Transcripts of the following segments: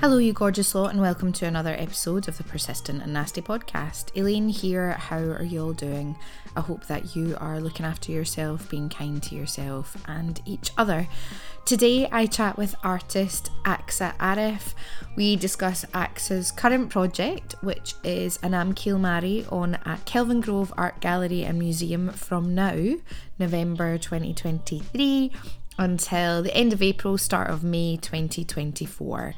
Hello, you gorgeous lot, and welcome to another episode of the Persistent and Nasty podcast. Elaine here. How are you all doing? I hope that you are looking after yourself, being kind to yourself and each other. Today, I chat with artist Aqsa Arif. We discuss Aqsa's current project, which is Anam Ki Almari on uh, at Kelvingrove Art Gallery and Museum from now, November 2023, until the end of April, start of May 2024.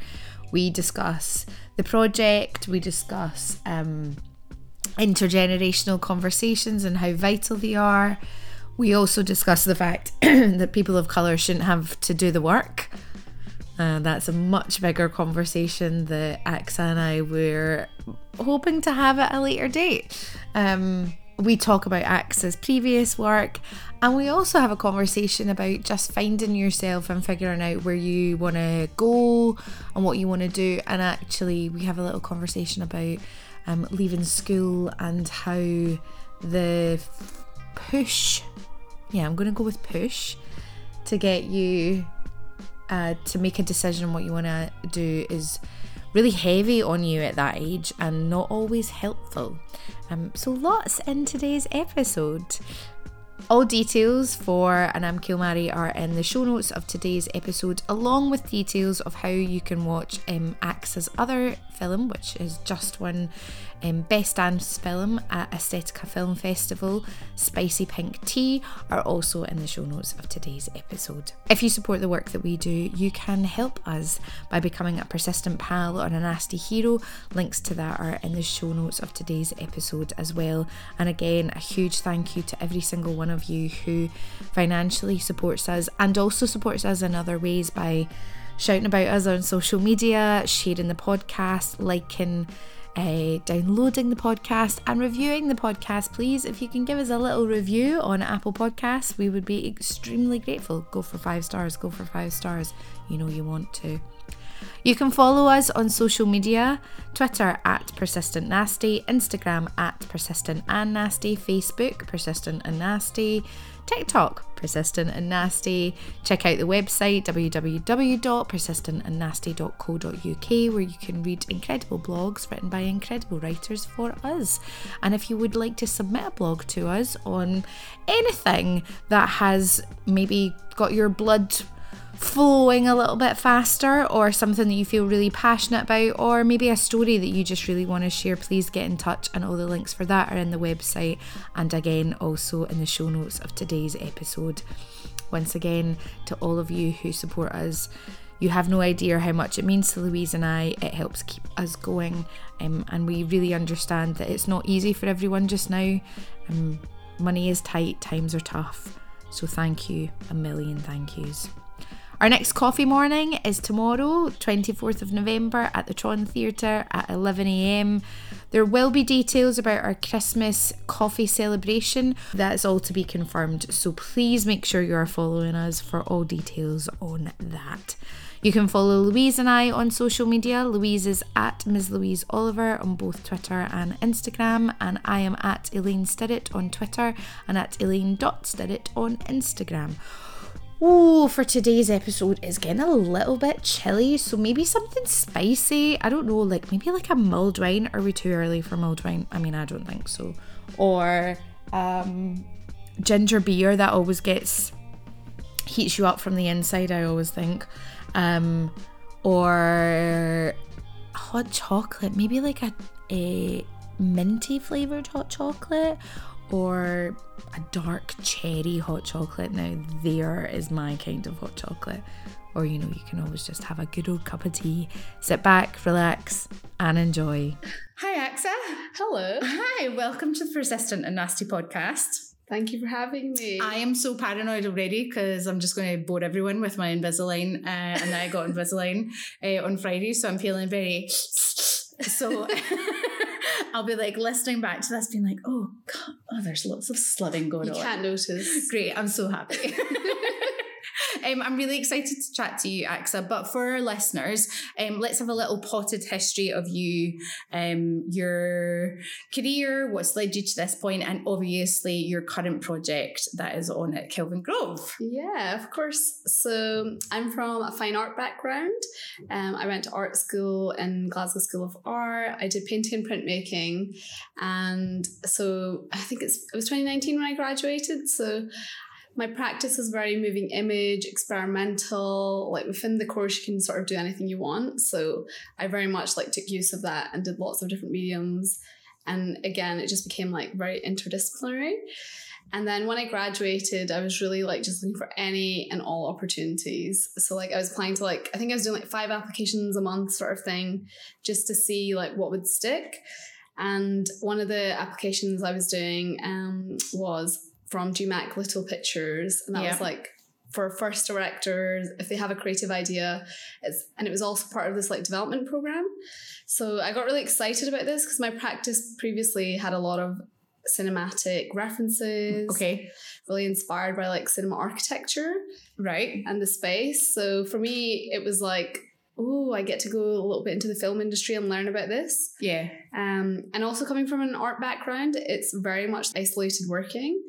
We discuss the project, we discuss um, intergenerational conversations and how vital they are. We also discuss the fact that people of colour shouldn't have to do the work. Uh, that's a much bigger conversation that Aqsa and I were hoping to have at a later date. Um, we talk about Aqsa's previous work and we also have a conversation about just finding yourself and figuring out where you want to go and what you want to do. And actually, we have a little conversation about um, leaving school and how the push, yeah, I'm going to go with push to get you uh, to make a decision on what you want to do is really heavy on you at that age and not always helpful. Um, so, lots in today's episode. All details for Anam Ki Almari are in the show notes of today's episode, along with details of how you can watch um, Aqsa's other film, which is just one um, Best Dance Film at Aesthetica Film Festival, Spicy Pink Tea, are also in the show notes of today's episode. If you support the work that we do, you can help us by becoming a persistent pal or a nasty hero. Links to that are in the show notes of today's episode as well. And again, a huge thank you to every single one of you who financially supports us and also supports us in other ways by shouting about us on social media, sharing the podcast, liking uh, downloading the podcast and reviewing the podcast, please. If you can give us a little review on Apple Podcasts, we would be extremely grateful. Go for five stars, go for five stars. You know you want to. You can follow us on social media Twitter at Persistent Nasty, Instagram at Persistent and Nasty, Facebook Persistent and Nasty, TikTok, Persistent and Nasty. Check out the website www.persistentandnasty.co.uk where you can read incredible blogs written by incredible writers for us. And if you would like to submit a blog to us on anything that has maybe got your blood flowing a little bit faster or something that you feel really passionate about or maybe a story that you just really want to share please get in touch and all the links for that are in the website and again also in the show notes of today's episode once again to all of you who support us you have no idea how much it means to Louise and I. It helps keep us going, um, and we really understand that it's not easy for everyone just now. Um, money is tight, times are tough. So, thank you, a million thank yous. Our next coffee morning is tomorrow, 24th of November, at the Tron Theatre at 11am. There will be details about our Christmas coffee celebration. That's all to be confirmed, so please make sure you are following us for all details on that. You can follow Louise and I on social media. Louise is at Ms. Louise Oliver on both Twitter and Instagram, and I am at Elaine Stirrett on Twitter and at Elaine.Stirrett on Instagram. Oh, for today's episode is getting a little bit chilly, so maybe something spicy. I don't know, like maybe like a mulled wine. Are we too early for mulled wine? I mean, I don't think so. Or um, ginger beer that always gets heats you up from the inside. I always think, um, or hot chocolate. Maybe like a a minty flavored hot chocolate or a dark cherry hot chocolate. Now, there is my kind of hot chocolate. Or, you know, you can always just have a good old cup of tea, sit back, relax, and enjoy. Hi, Aqsa. Hello. Hi, welcome to the Persistent and Nasty podcast. Thank you for having me. I am so paranoid already because I'm just going to bore everyone with my Invisalign, uh, and I got Invisalign uh, on Friday, so I'm feeling very. so I'll be like listening back to this, being like, "Oh God, oh, there's lots of slurring going you on." You can't notice. Great, I'm so happy. Um, I'm really excited to chat to you, Aqsa. But for our listeners, um, let's have a little potted history of you, um, your career, what's led you to this point, and obviously your current project that is on at Kelvingrove. Yeah, of course. So I'm from a fine art background. Um, I went to art school in Glasgow School of Art. I did painting and printmaking, and so I think it's it was 2019 when I graduated. So my practice is very moving image, experimental. Like within the course, you can sort of do anything you want. So I very much like took use of that and did lots of different mediums. And again, it just became like very interdisciplinary. And then when I graduated, I was really like just looking for any and all opportunities. So like I was applying to like I think I was doing like five applications a month sort of thing, just to see like what would stick. And one of the applications I was doing um, was from GMAC Little Pictures, and that yeah. was like for first directors if they have a creative idea. It's and it was also part of this like development program. So I got really excited about this because my practice previously had a lot of cinematic references. Okay. Really inspired by like cinema architecture. Right. And the space. So for me, it was like oh, I get to go a little bit into the film industry and learn about this. Yeah. Um, and also coming from an art background, it's very much isolated working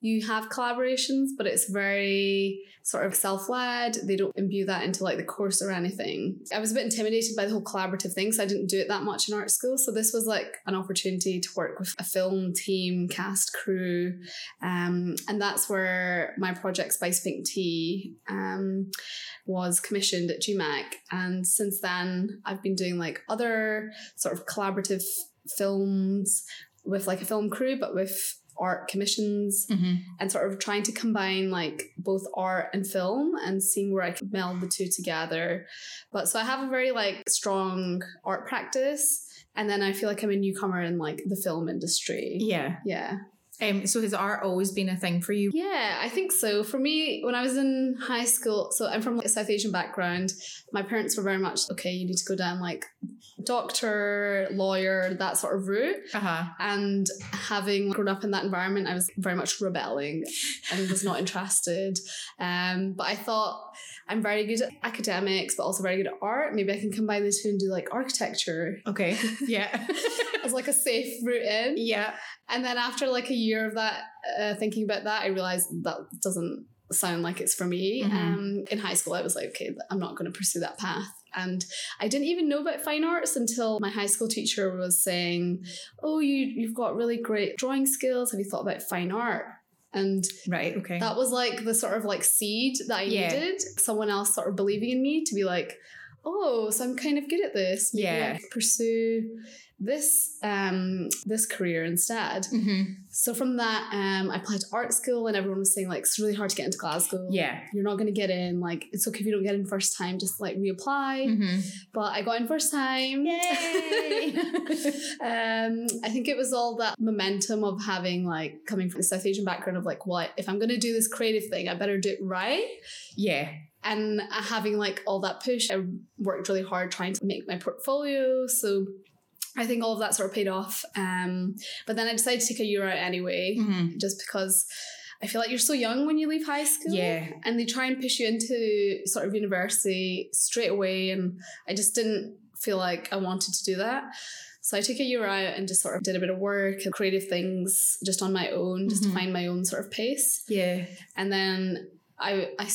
you have collaborations, but it's very sort of self led. They don't imbue that into like the course or anything. I was a bit intimidated by the whole collaborative thing, so I didn't do it that much in art school. So this was like an opportunity to work with a film team, cast, crew. Um, and that's where my project Spicy Pink Tea um, was commissioned at GMAC. And since then, I've been doing like other sort of collaborative films with like a film crew, but with art commissions mm-hmm. and sort of trying to combine like both art and film and seeing where I can meld the two together. But so I have a very like strong art practice and then I feel like I'm a newcomer in like the film industry. Yeah. Yeah. Um, so has art always been a thing for you? Yeah, I think so. For me, when I was in high school, so I'm from like a South Asian background. My parents were very much okay. You need to go down like doctor, lawyer, that sort of route. Uh-huh. And having grown up in that environment, I was very much rebelling and was not interested. Um, but I thought I'm very good at academics, but also very good at art. Maybe I can combine the two and do like architecture. Okay. Yeah. As like a safe route in. Yeah. And then after like a year of that, uh, thinking about that, I realized that doesn't sound like it's for me. Mm-hmm. Um, in high school, I was like, okay, I'm not going to pursue that path. And I didn't even know about fine arts until my high school teacher was saying, "Oh, you you've got really great drawing skills. Have you thought about fine art?" And right, okay, that was like the sort of like seed that I yeah. needed. Someone else sort of believing in me to be like, "Oh, so I'm kind of good at this. Maybe yeah, pursue." this um this career instead. Mm-hmm. So from that, um, I applied to art school, and everyone was saying like it's really hard to get into Glasgow. Yeah, you're not going to get in. Like it's okay if you don't get in first time, just like reapply. Mm-hmm. But I got in first time. Yay! um, I think it was all that momentum of having like coming from the South Asian background of like, what if I'm going to do this creative thing, I better do it right. Yeah and having like all that push i worked really hard trying to make my portfolio so I think all of that sort of paid off. Um, but then I decided to take a year out anyway, mm-hmm. just because I feel like you're so young when you leave high school. Yeah. And they try and push you into sort of university straight away. And I just didn't feel like I wanted to do that. So I took a year out and just sort of did a bit of work and creative things just on my own, just mm-hmm. to find my own sort of pace. Yeah. And then I, I,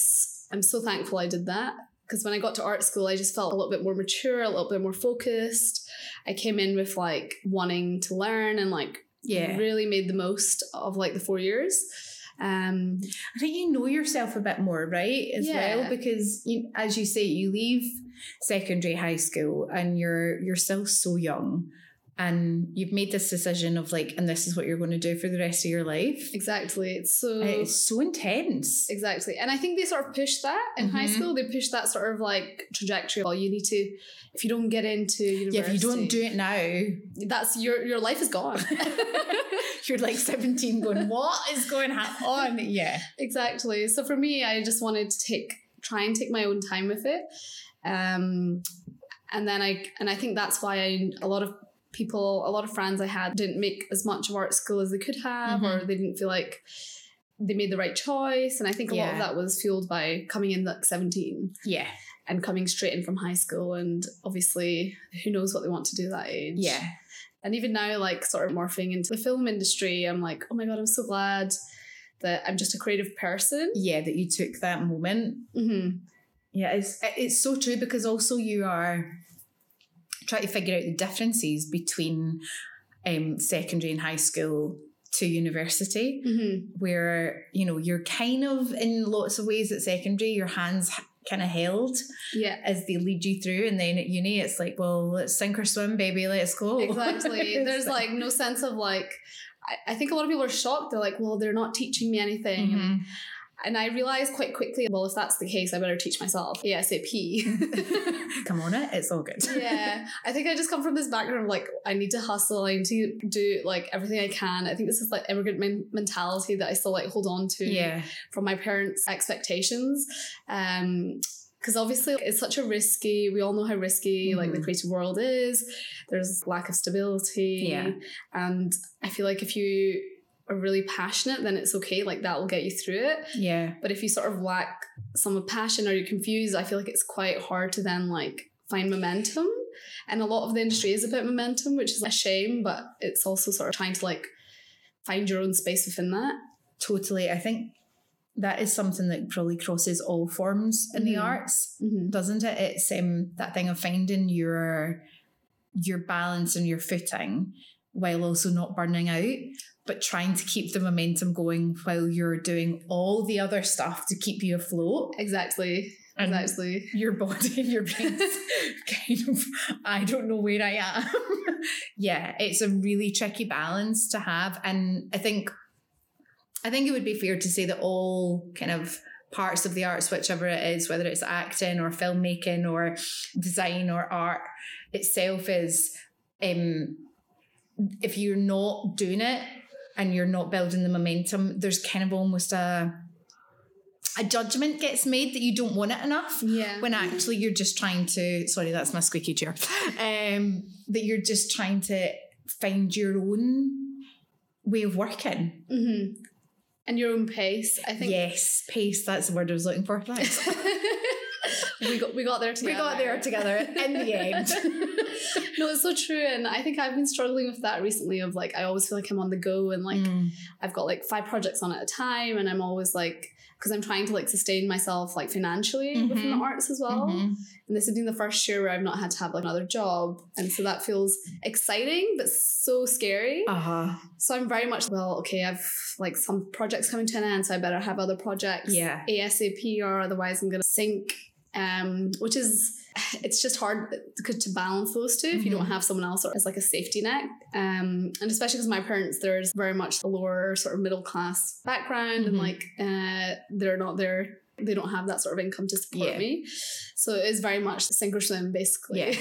I'm so thankful I did that because when I got to art school, I just felt a little bit more mature, a little bit more focused. I came in with like wanting to learn and like yeah, really made the most of like the four years. Um, I think you know yourself a bit more, right? As yeah. well, because you, as you say, you leave secondary high school and you're you're still so young and you've made this decision of like, and this is what you're going to do for the rest of your life. Exactly. It's so It's so intense. Exactly. And I think they sort of push that in high Mhm. school. They push that sort of like trajectory. Well, you need to, if you don't get into university, Yeah, if you don't do it now, that's your your life is gone. you're like 17 going, what is going on? Yeah. exactly. So for me, I just wanted to take try and take my own time with it. Um, and then I and I think that's why I a lot of people, a lot of friends I had didn't make as much of art school as they could have, or they didn't feel like they made the right choice. And I think a lot of that was fueled by coming in at 17 Yeah. and coming straight in from high school and obviously who knows what they want to do that age. Yeah. And even now, like sort of morphing into the film industry, I'm like, oh my god, I'm so glad that I'm just a creative person. Yeah, that you took that moment. Mm-hmm. Yeah, it's it's so true because also you are trying to figure out the differences between um, secondary and high school to university, Mm-hmm. where you know you're kind of in lots of ways at secondary, your hands kind of held Yeah. as they lead you through, and then at uni it's like, well, let's sink or swim, baby, let's go. Exactly. There's like no sense of like, I, I think a lot of people are shocked. They're like, well, they're not teaching me anything. Mhm. And I realized quite quickly, well, if that's the case, I better teach myself ASAP. come on, it, it's all good. yeah. I think I just come from this background of like, I need to hustle, I need to do like everything I can. I think this is like immigrant men- mentality that I still like hold on to yeah, from my parents' expectations. Um, because obviously it's such a risky, we all know how risky like the Mhm. creative world is. There's lack of stability. Yeah. And I feel like if you are really passionate, then it's okay. Like that will get you through it. yeah, But if you sort of lack some of passion or you're confused, I feel like it's quite hard to then like find momentum. And a lot of the industry is about momentum, which is a shame, but it's also sort of trying to like find your own space within that. totally. I think that is something that probably crosses all forms in the Mhm. arts. Mm-hmm. doesn't it? It's um that thing of finding your your balance and your footing while also not burning out, but trying to keep the momentum going while you're doing all the other stuff to keep you afloat. Exactly. And Exactly. your body and your brain's kind of I don't know where I am. yeah, it's a really tricky balance to have. And I think I think it would be fair to say that all kind of parts of the arts, whichever it is, whether it's acting or filmmaking or design or art itself, is um, if you're not doing it and you're not building the momentum, there's kind of almost a a judgment gets made that you don't want it enough Yeah. when actually you're just trying to sorry that's my squeaky chair um that you're just trying to find your own way of working hmm And your own pace. I think. yes pace that's the word i was looking for thanks we got we got there together. we got there together in the end no, it's so true, and I think I've been struggling with that recently. Of like, I always feel like I'm on the go, and like Mm, I've got like five projects on at a time, and I'm always like, because I'm trying to like sustain myself like financially within the arts as well. mhm. And this has been the first year where I've not had to have like another job, and so that feels exciting but so scary. uh-huh So I'm very much well, okay, I've like some projects coming to an end, so I better have other projects Yeah. ASAP or otherwise I'm gonna sink. Um, which is it's just hard to, to balance those two if you don't Mhm. have someone else as like a safety net. Um, and especially because my parents, there's very much a lower sort of middle class background and Mhm. like uh, they're not there. They don't have that sort of income to support Yeah. me, so it is very much sink or swim, basically. Yeah.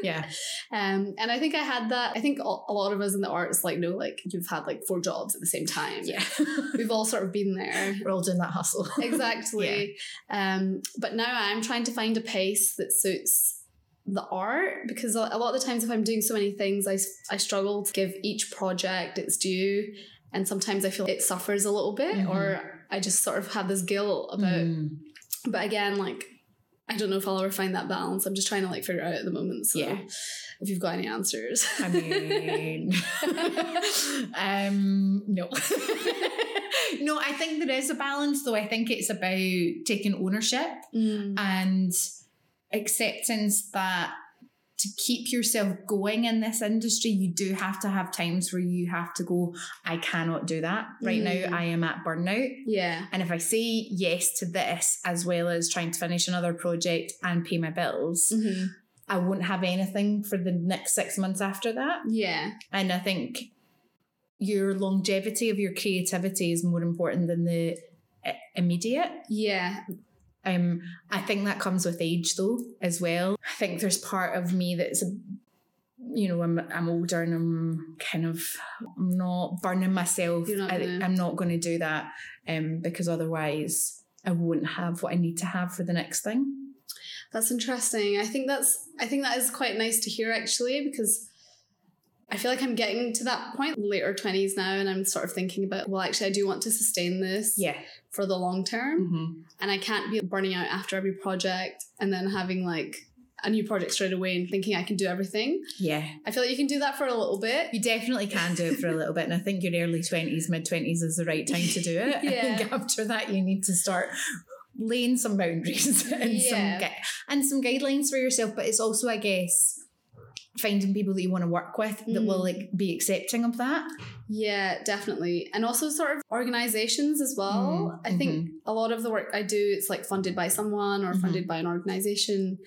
yeah Um, and I think I had that. I think a lot of us in the arts like know like you've had like four jobs at the same time. yeah We've all sort of been there. we're all doing that hustle exactly. Um, but now I'm trying to find a pace that suits the art because a lot of the times if I'm doing so many things, I, I struggle to give each project its due. And sometimes I feel it suffers a little bit Mhm. or I just sort of have this guilt about, Mm, but again, like, I don't know if I'll ever find that balance. I'm just trying to like figure it out at the moment. So Yeah. if you've got any answers. i mean um no no i think there is a balance though i think it's about taking ownership Mm. and acceptance that to keep yourself going in this industry, you do have to have times where you have to go, I cannot do that. Right Mm. now, I am at burnout. Yeah. And if I say yes to this, as well as trying to finish another project and pay my bills, Mhm. I won't have anything for the next six months after that. Yeah. And I think your longevity of your creativity is more important than the immediate. Yeah. Um, I think that comes with age though as well. I think there's part of me that's, you know, I'm I'm older and I'm kind of I'm not burning myself. Not I, I'm not going to do that, um, because otherwise I won't have what I need to have for the next thing. That's interesting. I think that's I think that is quite nice to hear actually because I feel like I'm getting to that point later 20s now and I'm sort of thinking about well actually I do want to sustain this Yeah. for the long term Mhm. and I can't be burning out after every project and then having like a new project straight away and thinking I can do everything. Yeah. I feel like you can do that for a little bit. You definitely can do it for a little bit, and I think your early twenties, mid twenties is the right time to do it. I Yeah. think after that, you need to start laying some boundaries and Yeah. some and some guidelines for yourself. But it's also, I guess, finding people that you want to work with that will Mm. like be accepting of that. Yeah, definitely. And also sort of organizations as well. Mm, I think a lot of the work I do, it's like funded by someone or Mhm. funded by an organization.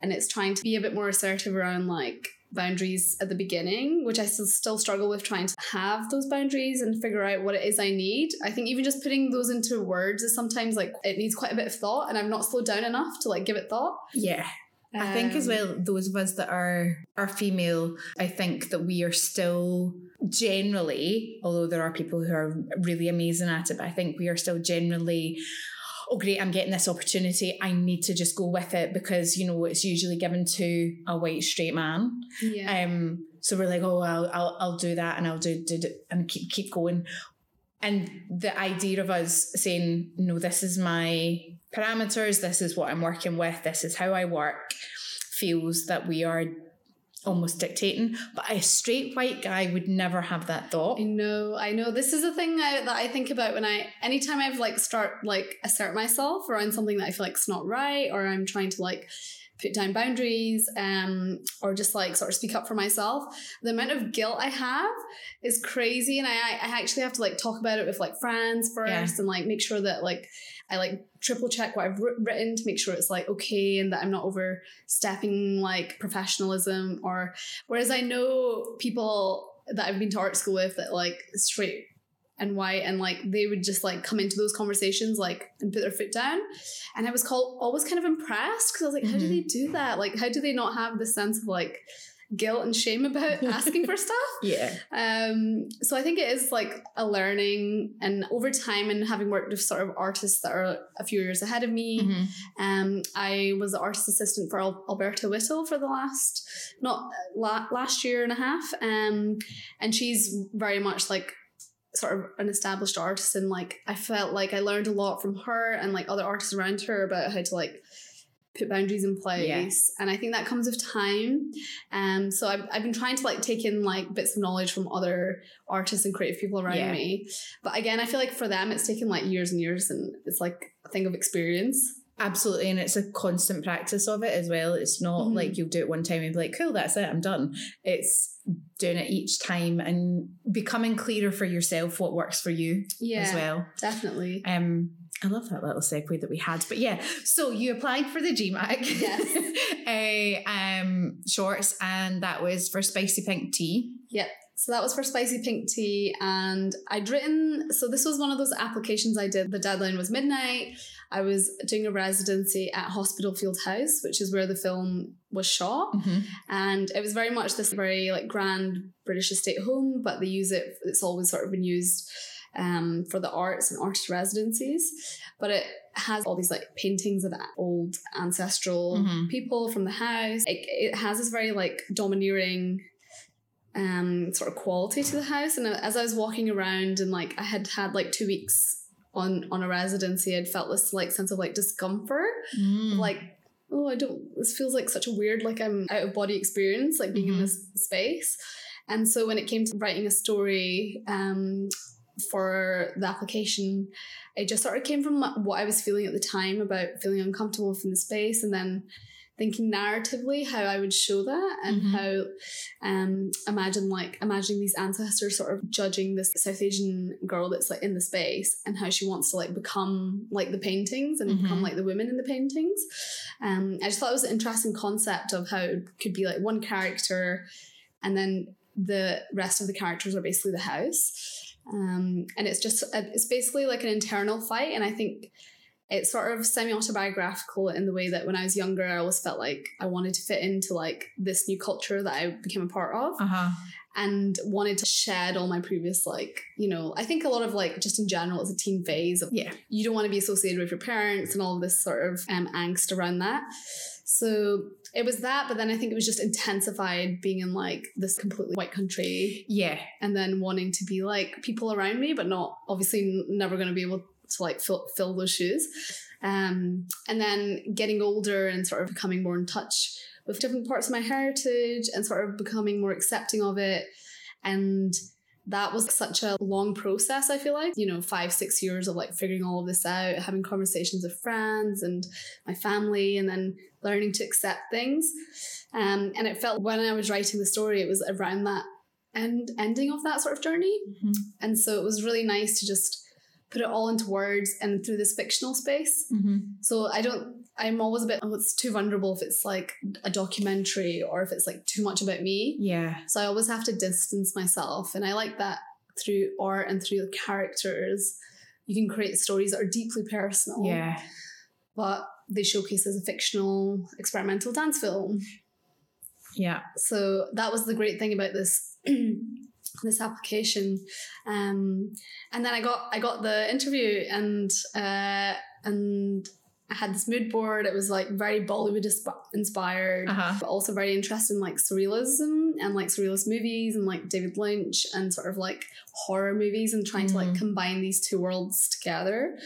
And it's trying to be a bit more assertive around like boundaries at the beginning, which I still, still struggle with trying to have those boundaries and figure out what it is I need. I think even just putting those into words is sometimes like it needs quite a bit of thought and I've not slowed down enough to like give it thought. Yeah. I think as Um, well, those of us that are are female, I think that we are still generally, although there are people who are really amazing at it, but I think we are still generally, oh great, I'm getting this opportunity. I need to just go with it because you know it's usually given to a white straight man. Yeah. Um, so we're like, oh, I'll I'll, I'll do that and I'll do, do, do and keep keep going. And the idea of us saying, no, this is my parameters, this is what I'm working with, this is how I work, feels that we are almost dictating. But a straight white guy would never have that thought. I know, I know. This is a thing I, that I think about when I, anytime I've like start like assert myself around something that I feel like is not right, or I'm trying to like put down boundaries, um, or just like sort of speak up for myself. The amount of guilt I have is crazy, and I, I actually have to like talk about it with like friends first, Yeah. and like make sure that like I like triple check what I've written to make sure it's like okay and that I'm not overstepping like professionalism or whereas I know people that I've been to art school with that like straight and white and like they would just like come into those conversations like and put their foot down and I was called always kind of impressed because I was like how do they do that like how do they not have this sense of like guilt and shame about asking for stuff Yeah. um, so I think it is like a learning, and over time, and having worked with sort of artists that are a few years ahead of me, Mhm. um, I was the artist assistant for Al- Alberta Whittle for the last not la- last year and a half, um, and she's very much like sort of an established artist, and like I felt like I learned a lot from her and like other artists around her about how to like put boundaries in place. And i think that comes with time. Um so I've, I've been trying to like take in like bits of knowledge from other artists and creative people around Yeah. me. But again i feel like for them it's taken like years and years and it's like a thing of experience Absolutely, and it's a constant practice of it as well. It's not Mhm. like you'll do it one time and be like, "Cool, that's it, I'm done." It's doing it each time and becoming clearer for yourself what works for you yeah as well. definitely Um, I love that little segue that we had. But yeah, so you applied for the GMAC Yes. uh, um, shorts, and that was for Spicy Pink Tea. So that was for spicy pink tea, and I'd written. So this was one of those applications I did. The deadline was midnight. I was doing a residency at Hospitalfield House, which is where the film was shot, and it was very much this very like grand British estate home, but they use it. It's always sort of been used um, for the arts and artist residencies, but it has all these like paintings of old ancestral Mhm. people from the house. It, it has this very like domineering um sort of quality to the house and as i was walking around and like i had had like two weeks on on a residency i'd felt this like sense of like discomfort Mm. like oh i don't this feels like such a weird like i'm out of body experience like being Mhm. in this space and so when it came to writing a story um for the application it just sort of came from what i was feeling at the time about feeling uncomfortable within the space and then thinking narratively how I would show that and Mhm. how um imagine like imagining these ancestors sort of judging this South Asian girl that's like in the space and how she wants to like become like the paintings and become Mhm. like the women in the paintings. Um I just thought it was an interesting concept of how it could be like one character and then the rest of the characters are basically the house. Um and it's just it's basically like an internal fight and I think it's sort of semi-autobiographical in the way that when I was younger, I always felt like I wanted to fit into like this new culture that I became a part of Uh-huh. and wanted to shed all my previous like, you know, I think a lot of like just in general it's a teen phase of Yeah. you don't want to be associated with your parents and all this sort of um, angst around that. So it was that, but then I think it was just intensified being in like this completely white country Yeah. and then wanting to be like people around me, but not obviously never going to be able to like fill, fill those shoes. Um, and then getting older and sort of becoming more in touch with different parts of my heritage and sort of becoming more accepting of it. And that was such a long process, I feel like, you know, five, six years of like figuring all of this out, having conversations with friends and my family, and then learning to accept things. Um, and it felt when I was writing the story, it was around that end ending of that sort of journey. Mhm. And so it was really nice to just put it all into words and through this fictional space. Mm-hmm. So I don't, I'm always a bit, oh, it's too vulnerable if it's like a documentary or if it's like too much about me. Yeah. So I always have to distance myself. And I like that through art and through the characters, you can create stories that are deeply personal, Yeah. but they showcase as a fictional experimental dance film. Yeah. So that was the great thing about this this application. Um, and then I got I got the interview and uh, and I had this mood board. It was like very Bollywood insp- inspired, Uh-huh. but also very interested in like surrealism and like surrealist movies and like David Lynch and sort of like horror movies and trying to like Mhm. combine these two worlds together.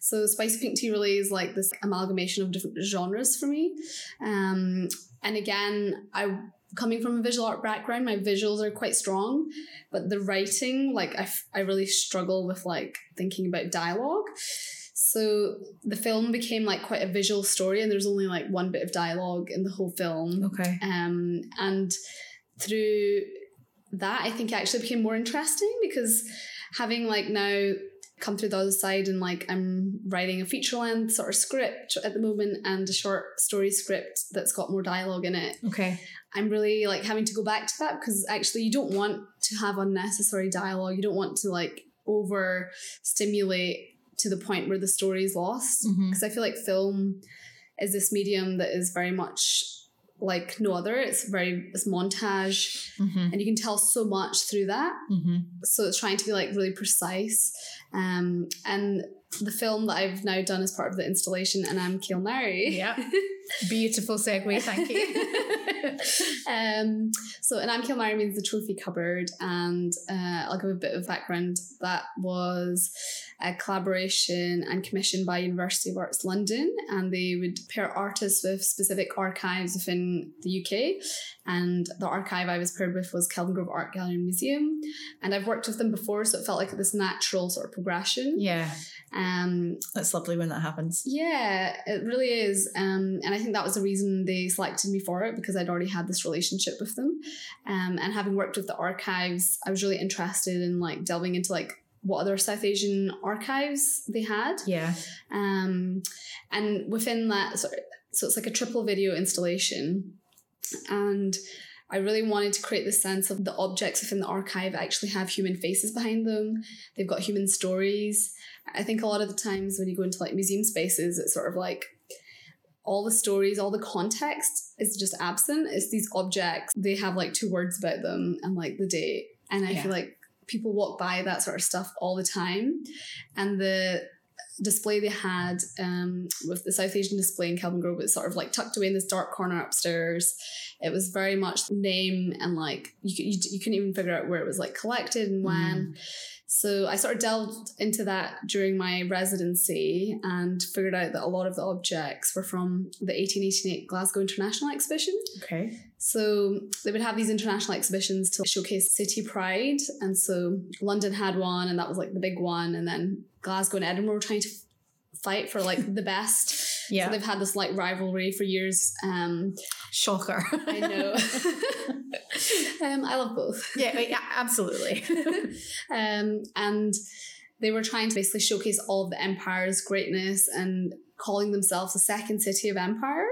So Spicy Pink Tea really is like this amalgamation of different genres for me. Um, and again, I coming from a visual art background, my visuals are quite strong, but the writing, like I, f- I really struggle with like thinking about dialogue. So the film became like quite a visual story, and there's only like one bit of dialogue in the whole film. Okay. Um, and through that, I think it actually became more interesting because having like now come through the other side and like I'm writing a feature length sort of script at the moment and a short story script that's got more dialogue in it. Okay. I'm really like having to go back to that because actually you don't want to have unnecessary dialogue. You don't want to like over stimulate to the point where the story is lost because I feel like film is this medium that is very much like no other. It's very it's montage, Mm-hmm. and you can tell so much through that. Mm-hmm. So it's trying to be like really precise. Um, and the film that I've now done as part of the installation, Anam Ki Almari. Yeah. Beautiful segue. Thank you. um, so, Anam Ki Almari means the trophy cupboard, and uh, I'll give a bit of background. That was a collaboration and commissioned by University of Arts London, and they would pair artists with specific archives within the UK. And the archive I was paired with was Kelvingrove Art Gallery and Museum, and I've worked with them before, so it felt like this natural sort of progression. yeah. Um, That's lovely when that happens. yeah, it really is. Um, and I think that was the reason they selected me for it because I'd already had this relationship with them. Um, and having worked with the archives, I was really interested in like delving into like what other South Asian archives they had. Yeah. Um, and within that, so, so it's like a triple video installation. And I really wanted to create the sense of the objects within the archive actually have human faces behind them. They've got human stories. I think a lot of the times when you go into like museum spaces, it's sort of like all the stories, all the context is just absent. It's these objects, they have like two words about them and like the date. And I Yeah. feel like people walk by that sort of stuff all the time. And the display they had um, with the South Asian display in Kelvingrove was sort of like tucked away in this dark corner upstairs. It was very much name and like you, you, you couldn't even figure out where it was like collected and when. So I sort of delved into that during my residency and figured out that a lot of the objects were from the 1888 Glasgow International Exhibition. Okay. So they would have these international exhibitions to showcase city pride. And so London had one, and that was like the big one. And then Glasgow and Edinburgh were trying to fight for like the best Yeah. So they've had this like rivalry for years. Um, Shocker. I know. um, I love both. yeah, yeah, absolutely. um, and they were trying to basically showcase all of the empire's greatness and calling themselves the second city of empire.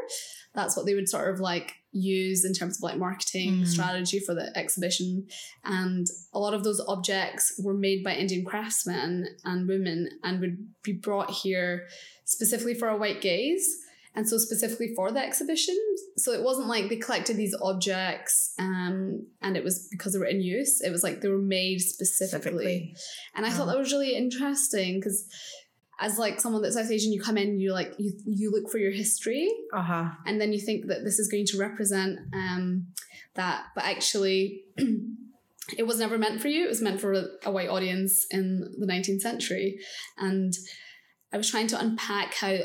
That's what they would sort of like use in terms of like marketing Mm. strategy for the exhibition. And a lot of those objects were made by Indian craftsmen and women and would be brought here specifically for a white gaze. And so specifically for the exhibition. So it wasn't like they collected these objects um, and it was because they were in use. It was like they were made specifically. And I thought that was really interesting because as like someone that's South Asian, you come in, you like you you look for your history, Uh huh. and then you think that this is going to represent um, that, but actually. It was never meant for you. It was meant for a, a white audience in the 19th century. And I was trying to unpack how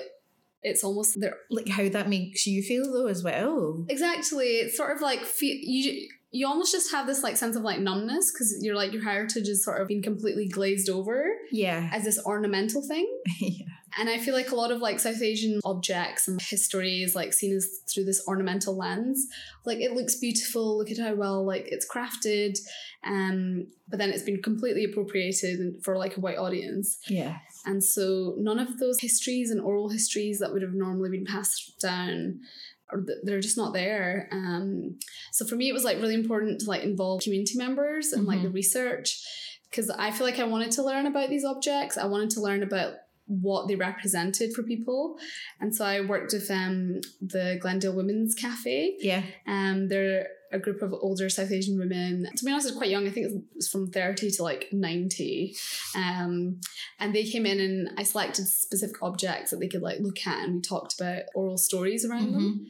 it's almost there. Like how that makes you feel though, as well. Exactly. It's sort of like fe- you you almost just have this like sense of like numbness because you're like your heritage is sort of being completely glazed over Yeah. as this ornamental thing. yeah. And I feel like a lot of like South Asian objects and history is like seen as through this ornamental lens. Like it looks beautiful, look at how well like it's crafted. Um, but then it's been completely appropriated for like a white audience. Yeah. And so none of those histories and oral histories that would have normally been passed down or they're just not there. Um, so for me, it was like really important to like involve community members and like the research because I feel like I wanted to learn about these objects. I wanted to learn about what they represented for people, and so I worked with um, the Glendale Women's Cafe. Yeah. Um, they're a group of older South Asian women. To be honest, it's quite young. I think it was from 30 to like 90. Um, and they came in and I selected specific objects that they could like look at and we talked about oral stories around them.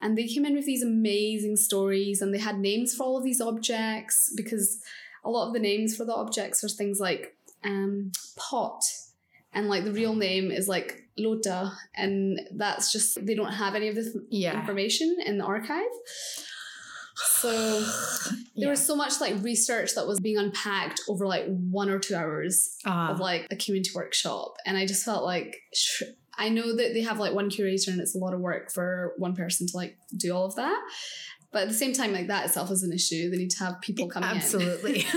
And they came in with these amazing stories and they had names for all of these objects because a lot of the names for the objects are things like um, pot and like the real name is like Lota and that's just they don't have any of this Yeah. information in the archive. So there Yeah. was so much like research that was being unpacked over like one or two hours Ah. of like a community workshop, and I just felt like sh- I know that they have like one curator and it's a lot of work for one person to like do all of that. But at the same time, like that itself is an issue. They need to have people coming in. Absolutely.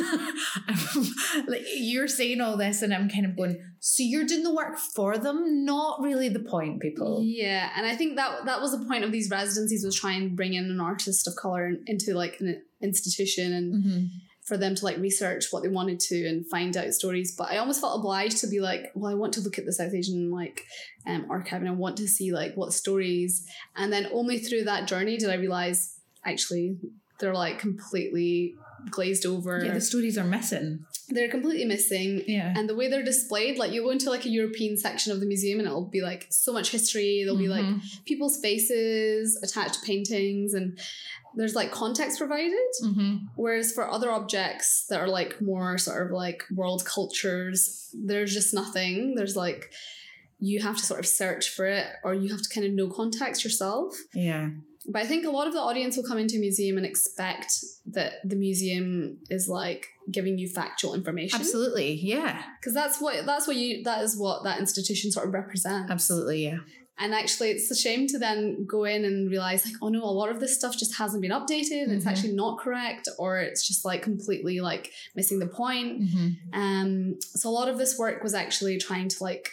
like you're saying all this, and I'm kind of going, so you're doing the work for them? Not really the point, people. Yeah, and I think that that was the point of these residencies was try and bring in an artist of color into like an institution and Mhm. for them to like research what they wanted to and find out stories. But I almost felt obliged to be like, well, I want to look at the South Asian like um, archive and I want to see like what stories. And then only through that journey did I realize actually they're like completely glazed over. Yeah, the stories are missing. They're completely missing. Yeah. And the way they're displayed, like you go into like a European section of the museum and it'll be like so much history. There'll be like Mhm. people's faces attached to paintings and there's like context provided. Mhm. Whereas for other objects that are like more sort of like world cultures, there's just nothing. There's like, you have to sort of search for it or you have to kind of know context yourself. Yeah. But I think a lot of the audience will come into a museum and expect that the museum is like giving you factual information. Absolutely. Yeah. Because that's what that's what you that is what that institution sort of represents. Absolutely. Yeah. And actually, it's a shame to then go in and realize, like, oh no, a lot of this stuff just hasn't been updated. and It's actually not correct, or it's just like completely like missing the point. Mhm. Um, so a lot of this work was actually trying to like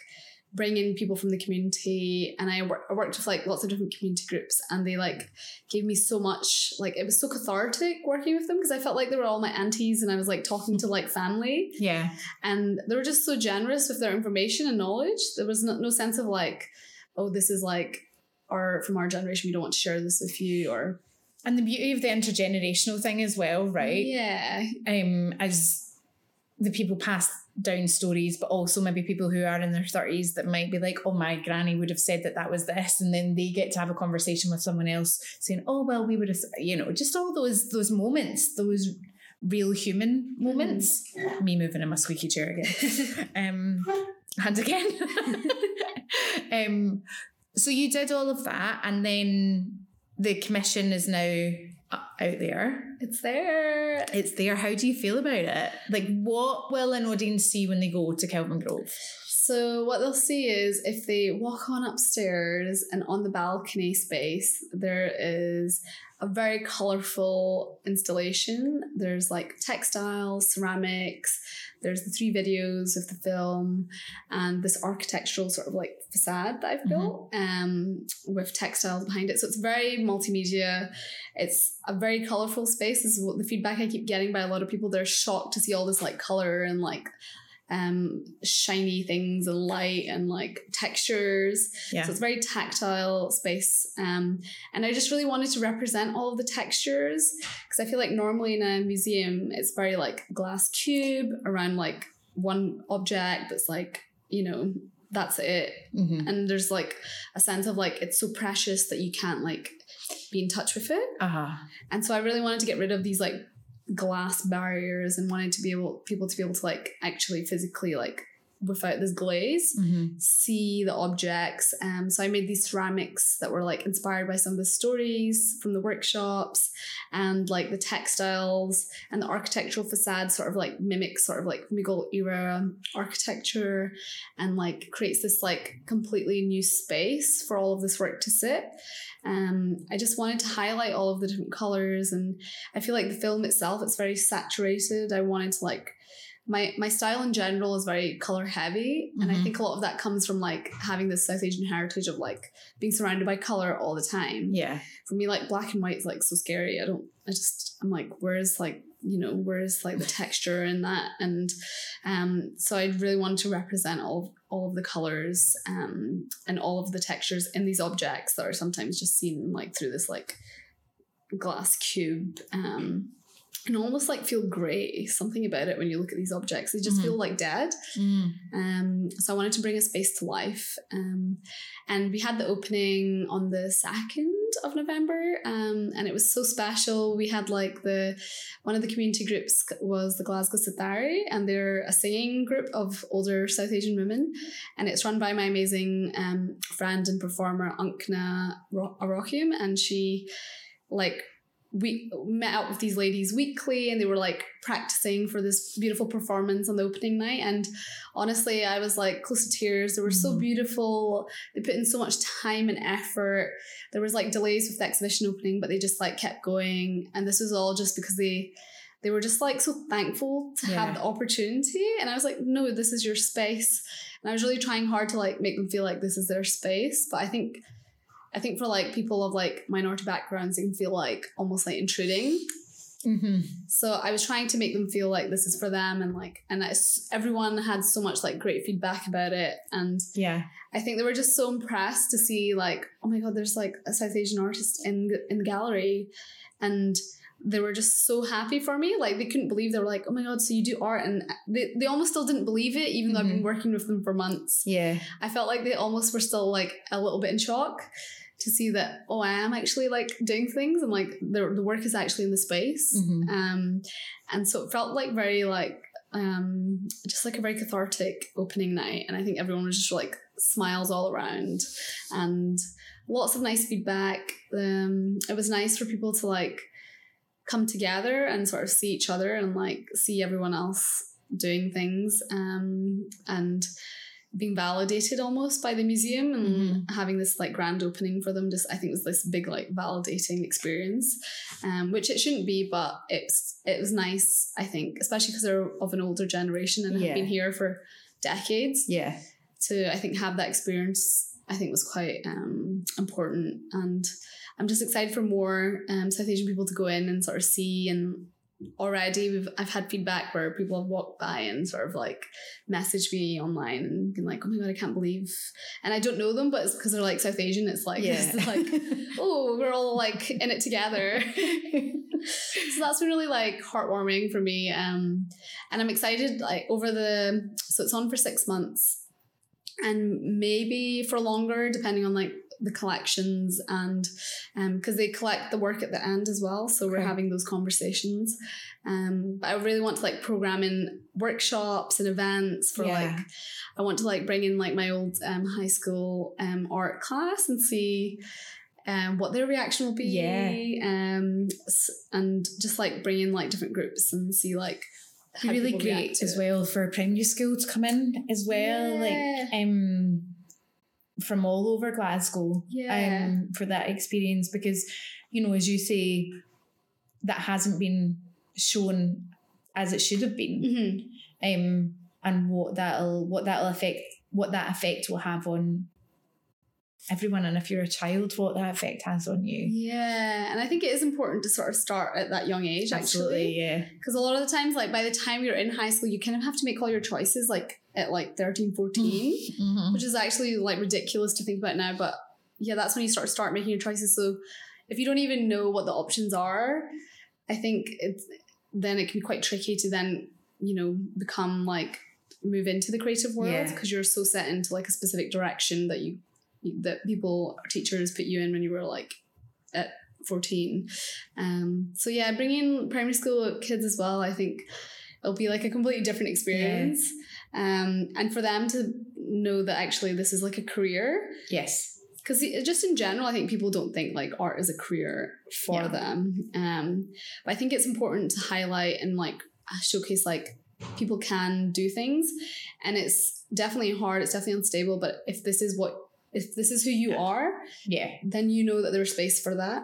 bring in people from the community, and I, wor- I worked with like lots of different community groups, and they like gave me so much. Like it was so cathartic working with them because I felt like they were all my aunties, and I was like talking to like family Yeah. and they were just so generous with their information and knowledge. There was no, no sense of like, oh, this is like our from our generation. We don't want to share this with you, or And the beauty of the intergenerational thing as well, right? Yeah, Um, as the people pass down stories, but also maybe people who are in their 30s that might be like, oh, my granny would have said that that was this. And then they get to have a conversation with someone else saying, oh, well, we would have, you know, just all those, those moments, those real human moments. Me moving in my squeaky chair again. um, and again. um, so you did all of that, and then the commission is now out there. It's there. It's there. How do you feel about it? Like, what will an audience see when they go to Kelvingrove? So what they'll see is if they walk on upstairs and on the balcony space, there is a very colorful installation. There's like textiles, ceramics, there's the three videos of the film and this architectural sort of like facade that I've Mhm. built um, with textiles behind it. So it's very multimedia. It's a very colorful space. This is what the feedback I keep getting by a lot of people. They're shocked to see all this like color and like um shiny things and light and like textures Yeah. so it's very tactile space. Um, and I just really wanted to represent all of the textures because I feel like normally in a museum, it's very like glass cube around like one object that's like, you know, that's it. hmm And there's like a sense of like it's so precious that you can't like be in touch with it. Uh huh. And so I really wanted to get rid of these like glass barriers and wanted to be able people to be able to like actually physically like without this glaze hmm see the objects. Um, so I made these ceramics that were like inspired by some of the stories from the workshops, and like the textiles and the architectural facade sort of like mimics sort of like Mughal era architecture, and like creates this like completely new space for all of this work to sit. Um, I just wanted to highlight all of the different colors, and I feel like the film itself it's very saturated. I wanted to like my my style in general is very color heavy and i Mhm. think a lot of that comes from like having this south asian heritage of like being surrounded by color all the time Yeah. for me like black and white is like so scary i don't i just i'm like where's like you know where's like the texture in that and um so i really wanted to represent all all of the colors um and all of the textures in these objects that are sometimes just seen like through this like glass cube um and almost like feel grey something about it when you look at these objects they just Mhm. feel like dead Mm. um, so I wanted to bring a space to life. Um, and we had the opening on the 2nd of November. Um, and it was so special. We had like the, one of the community groups was the Glasgow Sitari, and they're a singing group of older South Asian women. And it's run by my amazing um, friend and performer, Ankna Ro- Arokium. And she, like, we met up with these ladies weekly and they were like practicing for this beautiful performance on the opening night. And honestly i was like close to tears. They were so Mhm. beautiful. They put in so much time and effort. There was like delays with the exhibition opening but they just like kept going. And this was all just because they they were just like so thankful to Yeah. have the opportunity. And i was like no this is your space. And i was really trying hard to like make them feel like this is their space. But i think I think for like people of like minority backgrounds, it can feel like almost like intruding. hmm So I was trying to make them feel like this is for them, and like, and it's, everyone had so much like great feedback about it, and Yeah. I think they were just so impressed to see like, oh my god, there's like a South Asian artist in in the gallery, and they were just so happy for me. Like they couldn't believe they were like, oh my god, so you do art, and they they almost still didn't believe it, even though I've been working with them for months. Yeah. I felt like they almost were still like a little bit in shock to see that oh I am actually like doing things and like the the work is actually in the space. Mhm. Um, and so it felt like very like um just like a very cathartic opening night, and I think everyone was just like smiles all around and lots of nice feedback. Um, it was nice for people to like come together and sort of see each other and like see everyone else doing things um and being validated almost by the museum and Mhm. having this like grand opening for them just i think was this big like validating experience um which it shouldn't be but it's it was nice i think especially because they're of an older generation and Yeah. have been here for decades Yeah. to I think have that experience I think was quite um, important and I'm just excited for more um, South Asian people to go in and sort of see and already we've I've had feedback where people have walked by and sort of like messaged me online and been like oh my god I can't believe and I don't know them but it's because they're like South Asian it's like Yeah. it's like oh we're all like in it together so that's been really like heartwarming for me um and i'm excited like over the so it's on for six months and maybe for longer depending on like the collections and um because they collect the work at the end as well so we're having those conversations um but i really want to like program in workshops and events for Yeah. like I want to like bring in like my old um, high school um, art class and see um, what their reaction will be. Yeah. Um, and just like bring in like different groups and see like Be really great as it. well for primary school to come in as well, Yeah. like um from all over Glasgow. Yeah. Um for that experience because, you know, as you say, that hasn't been shown as it should have been. Mhm. Um and what that'll what that'll affect what that effect will have on everyone and if you're a child, what that effect has on you. Yeah, and I think it is important to sort of start at that young age, Absolutely, actually. yeah. Because a lot of the times, like by the time you're in high school, you kind of have to make all your choices like at like 13, 14, Mhm. which is actually like ridiculous to think about now. But yeah, that's when you start start making your choices. So if you don't even know what the options are, I think it's then it can be quite tricky to then, you know, become like move into the creative world Yeah. because you're so set into like a specific direction that you that people teachers put you in when you were like at 14 um so yeah bringing primary school kids as well i think it'll be like a completely different experience. Um and for them to know that actually this is like a career. Yes. because just in general i think people don't think like art is a career for Yeah. them. Um but i think it's important to highlight and like showcase like people can do things. And it's definitely hard it's definitely unstable but if this is what if this is who you are Yeah. then you know that there's space for that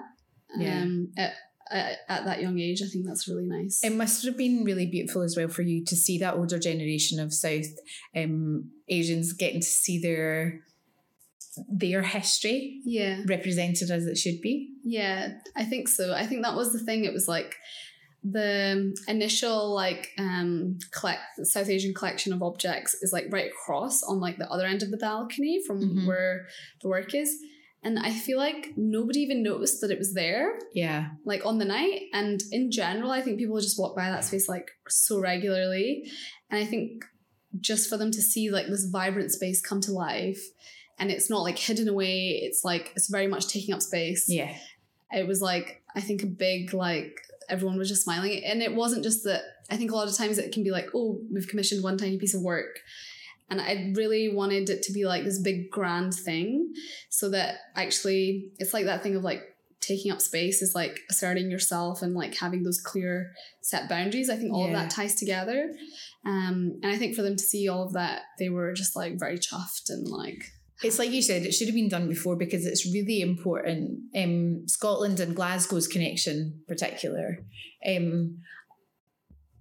Yeah. um at, at, at that young age i think that's really nice It must have been really beautiful as well for you to see that older generation of South um, Asians getting to see their their history yeah represented as it should be. Yeah, I think so. I think that was the thing. It was like the initial like um collect South Asian collection of objects is like right across on like the other end of the balcony from Mhm. where the work is. And I feel like nobody even noticed that it was there, Yeah. like on the night. And in general, I think people just walk by that space like so regularly. And I think just for them to see like this vibrant space come to life and it's not like hidden away, it's like it's very much taking up space Yeah. it was like I think a big like everyone was just smiling. And it wasn't just that I think a lot of times it can be like oh we've commissioned one tiny piece of work. And I really wanted it to be like this big grand thing so that actually it's like that thing of like taking up space is like asserting yourself and like having those clear set boundaries. I think all of that ties together. Um and I think for them to see all of that they were just like very chuffed and like It's like you said, it should have been done before because it's really important. Um, Scotland and Glasgow's connection, particular, um,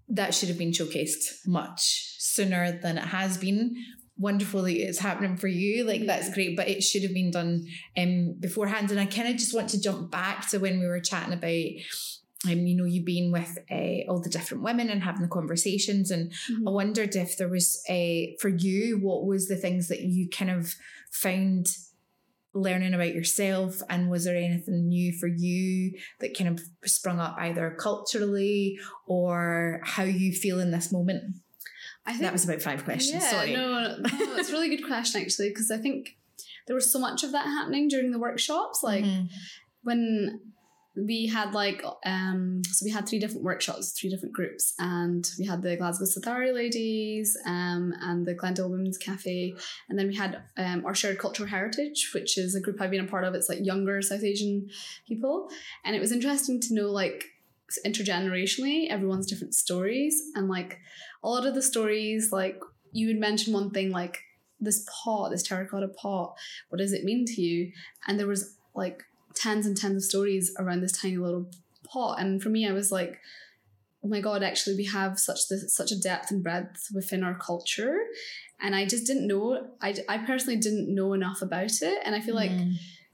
that should have been showcased much sooner than it has been. Wonderful that it's happening for you. Like that's great, but it should have been done um beforehand. And I kind of just want to jump back to when we were chatting about. Um, you know, you being with uh, all the different women and having the conversations, and I wondered if there was a for you, what was the things that you kind of found learning about yourself, and was there anything new for you that kind of sprung up either culturally or how you feel in this moment? I think That was about five questions. Yeah, Sorry. no, no, it's a really good question actually because I think there was so much of that happening during the workshops. Like Mhm. when we had like um so we had three different workshops three different groups and we had the glasgow Sathari ladies um and the glendale women's cafe and then we had um our shared cultural heritage which is a group i've been a part of. It's like younger south asian people and it was interesting to know like intergenerationally everyone's different stories and like a lot of the stories like you would mention one thing like this pot this terracotta pot what does it mean to you? And there was like tens and tens of stories around this tiny little pot. And for me i was like oh my god actually we have such this such a depth and breadth within our culture. And i just didn't know i, I personally didn't know enough about it. And i feel like Mhm.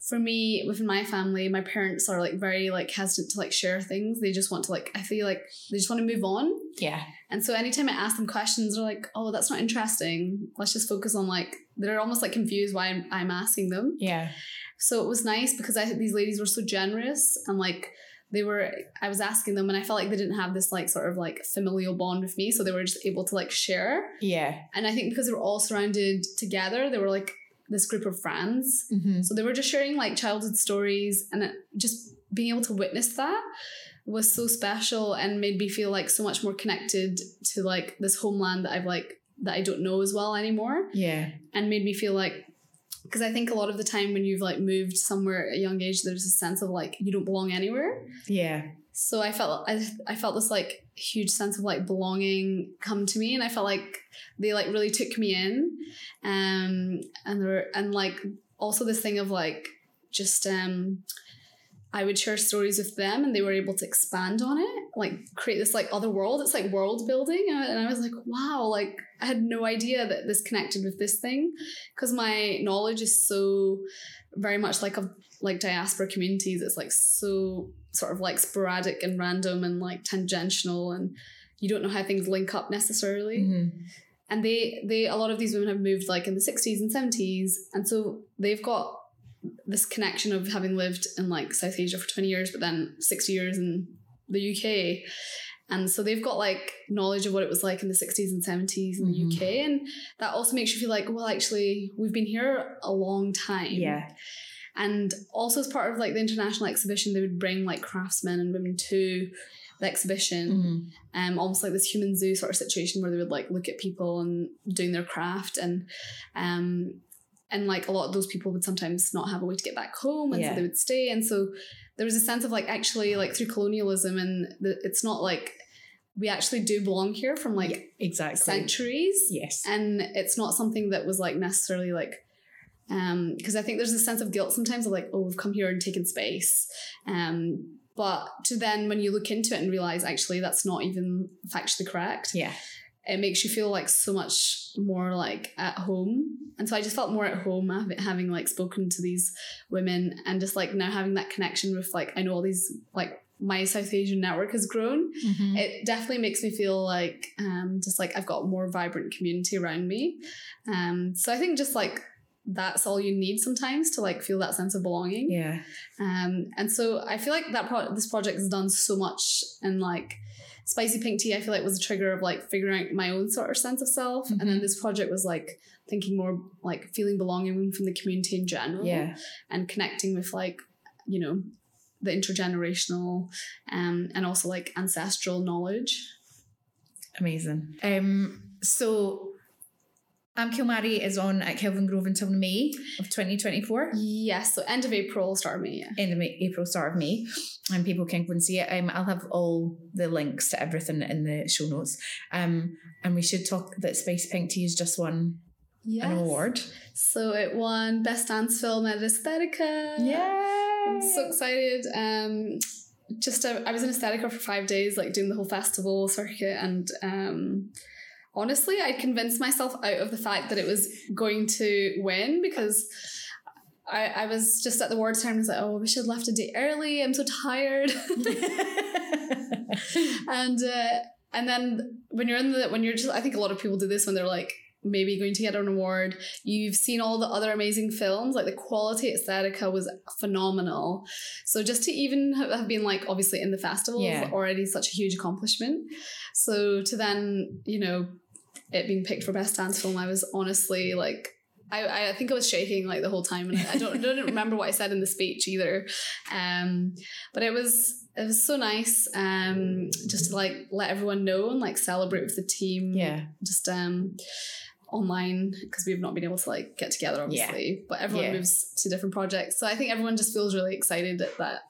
For me within my family my parents are like very like hesitant to like share things they just want to like i feel like they just want to move on yeah, and so anytime I ask them questions, they're like, oh, that's not interesting. Let's just focus on like, they're almost like confused why I'm, I'm asking them. yeah, So it was nice because I these ladies were so generous and like, they were, I was asking them and I felt like they didn't have this like sort of like familial bond with me. So they were just able to like share. yeah. And I think because they were all surrounded together, they were like this group of friends. Mhm. So they were just sharing like childhood stories and it, just being able to witness that was so special and made me feel like so much more connected to like this homeland that I've like that I don't know as well anymore Yeah, and made me feel like because I think a lot of the time when you've like moved somewhere at a young age, there's a sense of like you don't belong anywhere. Yeah. So I felt I, I felt this like huge sense of like belonging come to me, and I felt like they like really took me in, um, and there and like also this thing of like just um. I would share stories with them and they were able to expand on it, like create this like other world. It's like world building. And I was like, wow, like I had no idea that this connected with this thing because my knowledge is so very much like of like diaspora communities. It's like so sort of like sporadic and random and like tangential and you don't know how things link up necessarily. Mhm. And they they a lot of these women have moved like in the 60s and 70s and so they've got this connection of having lived in like South Asia for 20 years but then 60 years in the UK. And so they've got like knowledge of what it was like in the 60s and 70s in Mhm. the UK. And that also makes you feel like, well, actually, we've been here a long time. Yeah. And also as part of like the international exhibition, they would bring like craftsmen and women to the exhibition. Mhm. Um, almost like this human zoo sort of situation where they would like look at people and doing their craft and um and like a lot of those people would sometimes not have a way to get back home and Yeah. so they would stay and so there was a sense of like actually like through colonialism and the, it's not like we actually do belong here from like Yeah, exactly. centuries Yes. and it's not something that was like necessarily like um because i think there's a sense of guilt sometimes of like oh we've come here and taken space um but to then when you look into it and realize actually that's not even factually correct Yeah. it makes you feel like so much more like at home and so i just felt more at home having like spoken to these women and just like now having that connection with like i know all these like my south asian network has grown Mhm. it definitely makes me feel like um just like I've got more vibrant community around me. Um so I think just like that's all you need sometimes to like feel that sense of belonging. yeah. Um and so I feel like that pro- this project has done so much and like spicy pink tea I feel like was a trigger of like figuring out my own sort of sense of self and then Mhm. this project was like thinking more like feeling belonging from the community in general Yeah. and connecting with like you know the intergenerational um and also like ancestral knowledge Amazing. Um, so Anam Ki Almari is on at Kelvingrove until May of 2024. yes so end of april start of may yeah End of May, April, start of May, and people can go and see it. Um, I'll have all the links to everything in the show notes. Um, and we should talk that Spicy Pink Tea has just won yes. an award. so it won best dance film at aesthetica Yeah. i'm so excited um just uh, i was in aesthetica for five days like doing the whole festival circuit and um honestly i convinced myself out of the fact that it was going to win because I, I was just at the awards time. I was like, oh, we should have left a day early. I'm so tired. and uh, and then when you're in the when you're just I think a lot of people do this when they're like maybe going to get an award. You've seen all the other amazing films, like the quality at Aesthetica was phenomenal. So just to even have been like obviously in the festival Yeah. is already such a huge accomplishment. So to then you know it being picked for best dance film, I was honestly like. I, I think I was shaking like the whole time, and I don't don't remember what I said in the speech either. Um, but it was it was so nice um just to like let everyone know and like celebrate with the team yeah. just um online because we've not been able to like get together obviously but everyone Yeah. moves to different projects so i think everyone just feels really excited that that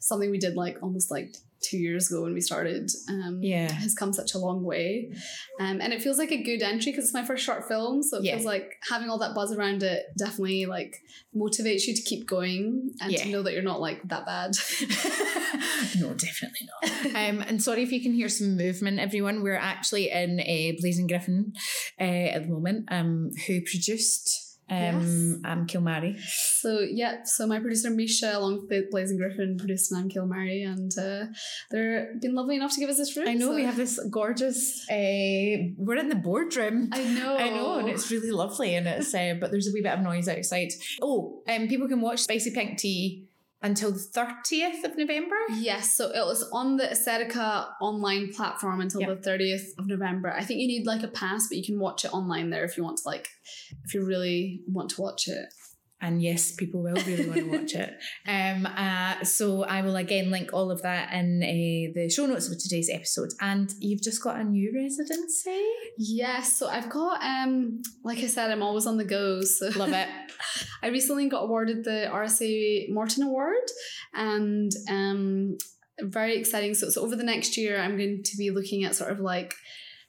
something we did like almost like two years ago when we started um Yeah. has come such a long way um and it feels like a good entry because it's my first short film so it Yeah. feels like having all that buzz around it definitely like motivates you to keep going and to know that you're not like that bad no, definitely not. Um, and sorry if you can hear some movement, everyone. We're actually in a Blazing Griffin uh, at the moment, um, who produced um, um, Kilmary. So yeah, so my producer Misha, along with Blazing Griffin, produced and Anam Ki Almari, and uh, they're been lovely enough to give us this room. I know so- we have this gorgeous. Uh, we're in the boardroom. I know. I know, and it's really lovely, and it's uh, but there's a wee bit of noise outside. Oh, um, people can watch Spicy Pink Tea until the thirtieth of November. Yes, so it was on the Aesthetica online platform until Yeah. the 30th of November. I think you need like a pass, but you can watch it online there if you want to like if you really want to watch it. And yes, people will really want to watch it. Um, uh, so I will again link all of that in uh, the show notes of today's episode. And you've just got a new residency. Yes, so I've got um, like I said, I'm always on the go. So Love it. I recently got awarded the RSA Morton Award, and um, very exciting. So, so over the next year, I'm going to be looking at sort of like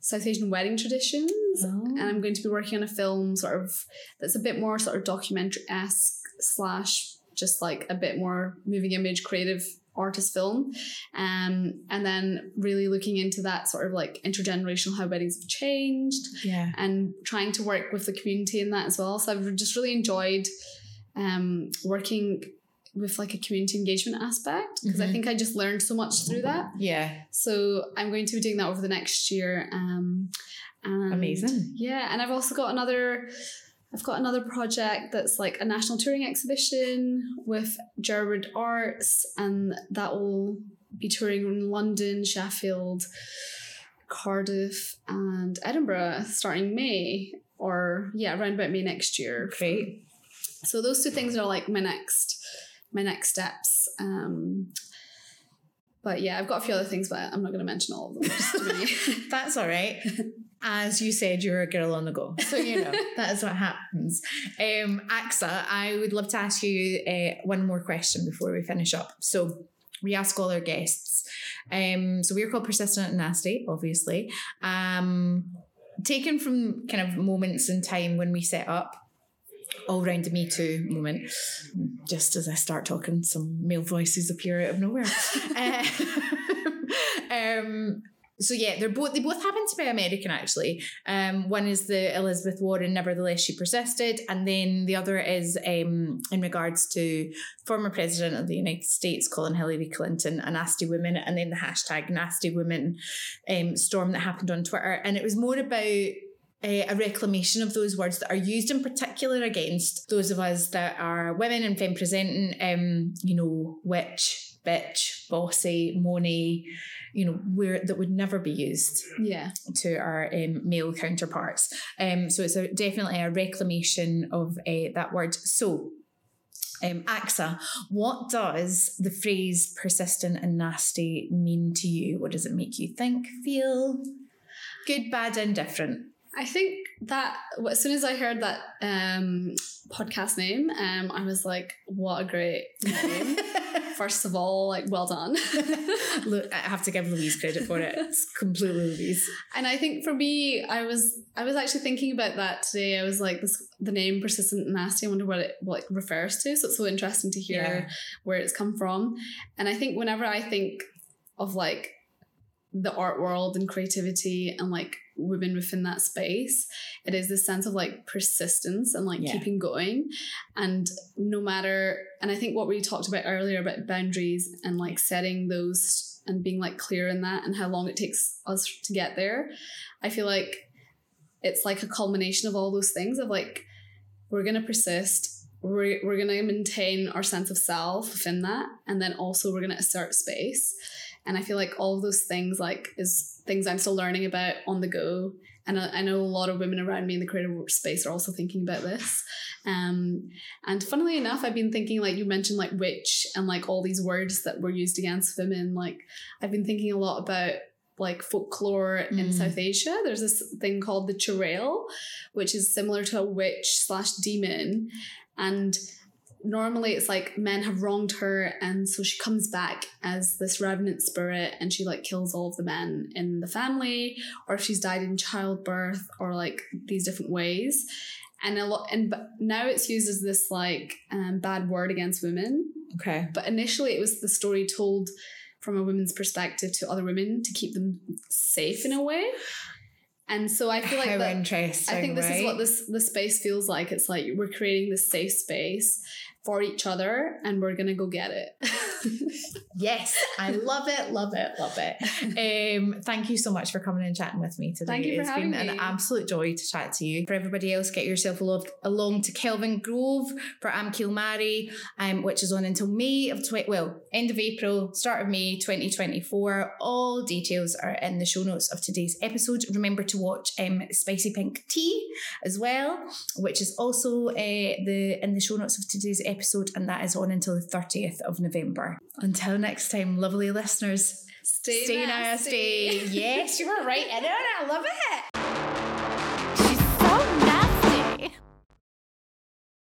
South Asian wedding traditions, Oh. and I'm going to be working on a film sort of that's a bit more sort of documentary esque slash just like a bit more moving image creative artist film um and then really looking into that sort of like intergenerational how weddings have changed Yeah. and trying to work with the community in that as well. So I've just really enjoyed um, working with like a community engagement aspect because I Mhm. think I just learned so much through that. Yeah. So I'm going to be doing that over the next year. Um, and Amazing. Yeah, and I've also got another. I've got another project that's like a national touring exhibition with Jerwood Arts, and that will be touring in London, Sheffield, Cardiff, and Edinburgh starting May, or yeah, around about May next year. Great. So those two things are like my next my next steps. Um, but yeah, I've got a few other things, but I'm not going to mention all of them. Just. That's all right. As you said, you're a girl on the go. So, you know, that is what happens. Um, Aqsa, I would love to ask you uh, one more question before we finish up. So, we ask all our guests. Um, so, we're called Persistent and Nasty, obviously. Um, taken from kind of moments in time when we set up, all round the Me Too moment, just as I start talking, some male voices appear out of nowhere. Uh, um, so yeah, they're both they both happen to be American actually. Um, one is the Elizabeth Warren, nevertheless she persisted, and then the other is um, in regards to former president of the United States, Colin Hillary Clinton, a nasty woman, and then the hashtag nasty woman um, storm that happened on Twitter, and it was more about a, a reclamation of those words that are used in particular against those of us that are women and femme presenting, um, you know, witch, bitch, bossy, money, you know, where that would never be used yeah. to our um, male counterparts. Um, so it's a, definitely a reclamation of uh, that word. So, um, Aqsa, what does the phrase persistent and nasty mean to you? What does it make you think, feel? Good, bad, indifferent. I think that as soon as I heard that um, podcast name, um, I was like, "What a great name!" First of all, like, well done. Look, I have to give Louise credit for it. It's completely Louise. And I think for me, I was I was actually thinking about that today. I was like, this the name persistent and nasty. I wonder what it what it refers to. So it's so interesting to hear Yeah. where it's come from. And I think whenever I think of like the art world and creativity and like women within that space, it is this sense of like persistence and like Yeah. keeping going. And no matter, and I think what we talked about earlier about boundaries and like setting those and being like clear in that and how long it takes us to get there, I feel like it's like a culmination of all those things of like, we're going to persist. We're, we're going to maintain our sense of self within that. And then also we're going to assert space. And I feel like all of those things like is things I'm still learning about on the go. And I, I know a lot of women around me in the creative space are also thinking about this. Um, and funnily enough, I've been thinking like you mentioned like witch and like all these words that were used against women. Like I've been thinking a lot about like folklore in Mm. South Asia. There's this thing called the churel, which is similar to a witch slash demon. And normally it's like men have wronged her and so she comes back as this revenant spirit and she like kills all of the men in the family or if she's died in childbirth or like these different ways and a lot and but now it's used as this like um, bad word against women Okay. but initially it was the story told from a woman's perspective to other women to keep them safe in a way and so i feel like How that, interesting. I think this is what this the space feels like. It's like we're creating this safe space for each other, and we're gonna go get it. yes, I love it, love it, love it. Um, thank you so much for coming and chatting with me today. Thank you for it's having been an absolute joy to chat to you. For everybody else, get yourself alo- along to Kelvingrove for Anam Ki Almari, um, which is on until May of 20, well, end of April, start of May 2024. All details are in the show notes of today's episode. Remember to watch um, Spicy Pink Tea as well, which is also uh, the in the show notes of today's episode, and that is on until the 30th of November. Until next time, lovely listeners, Stay, stay nasty. Yes, you were right in it. I love it.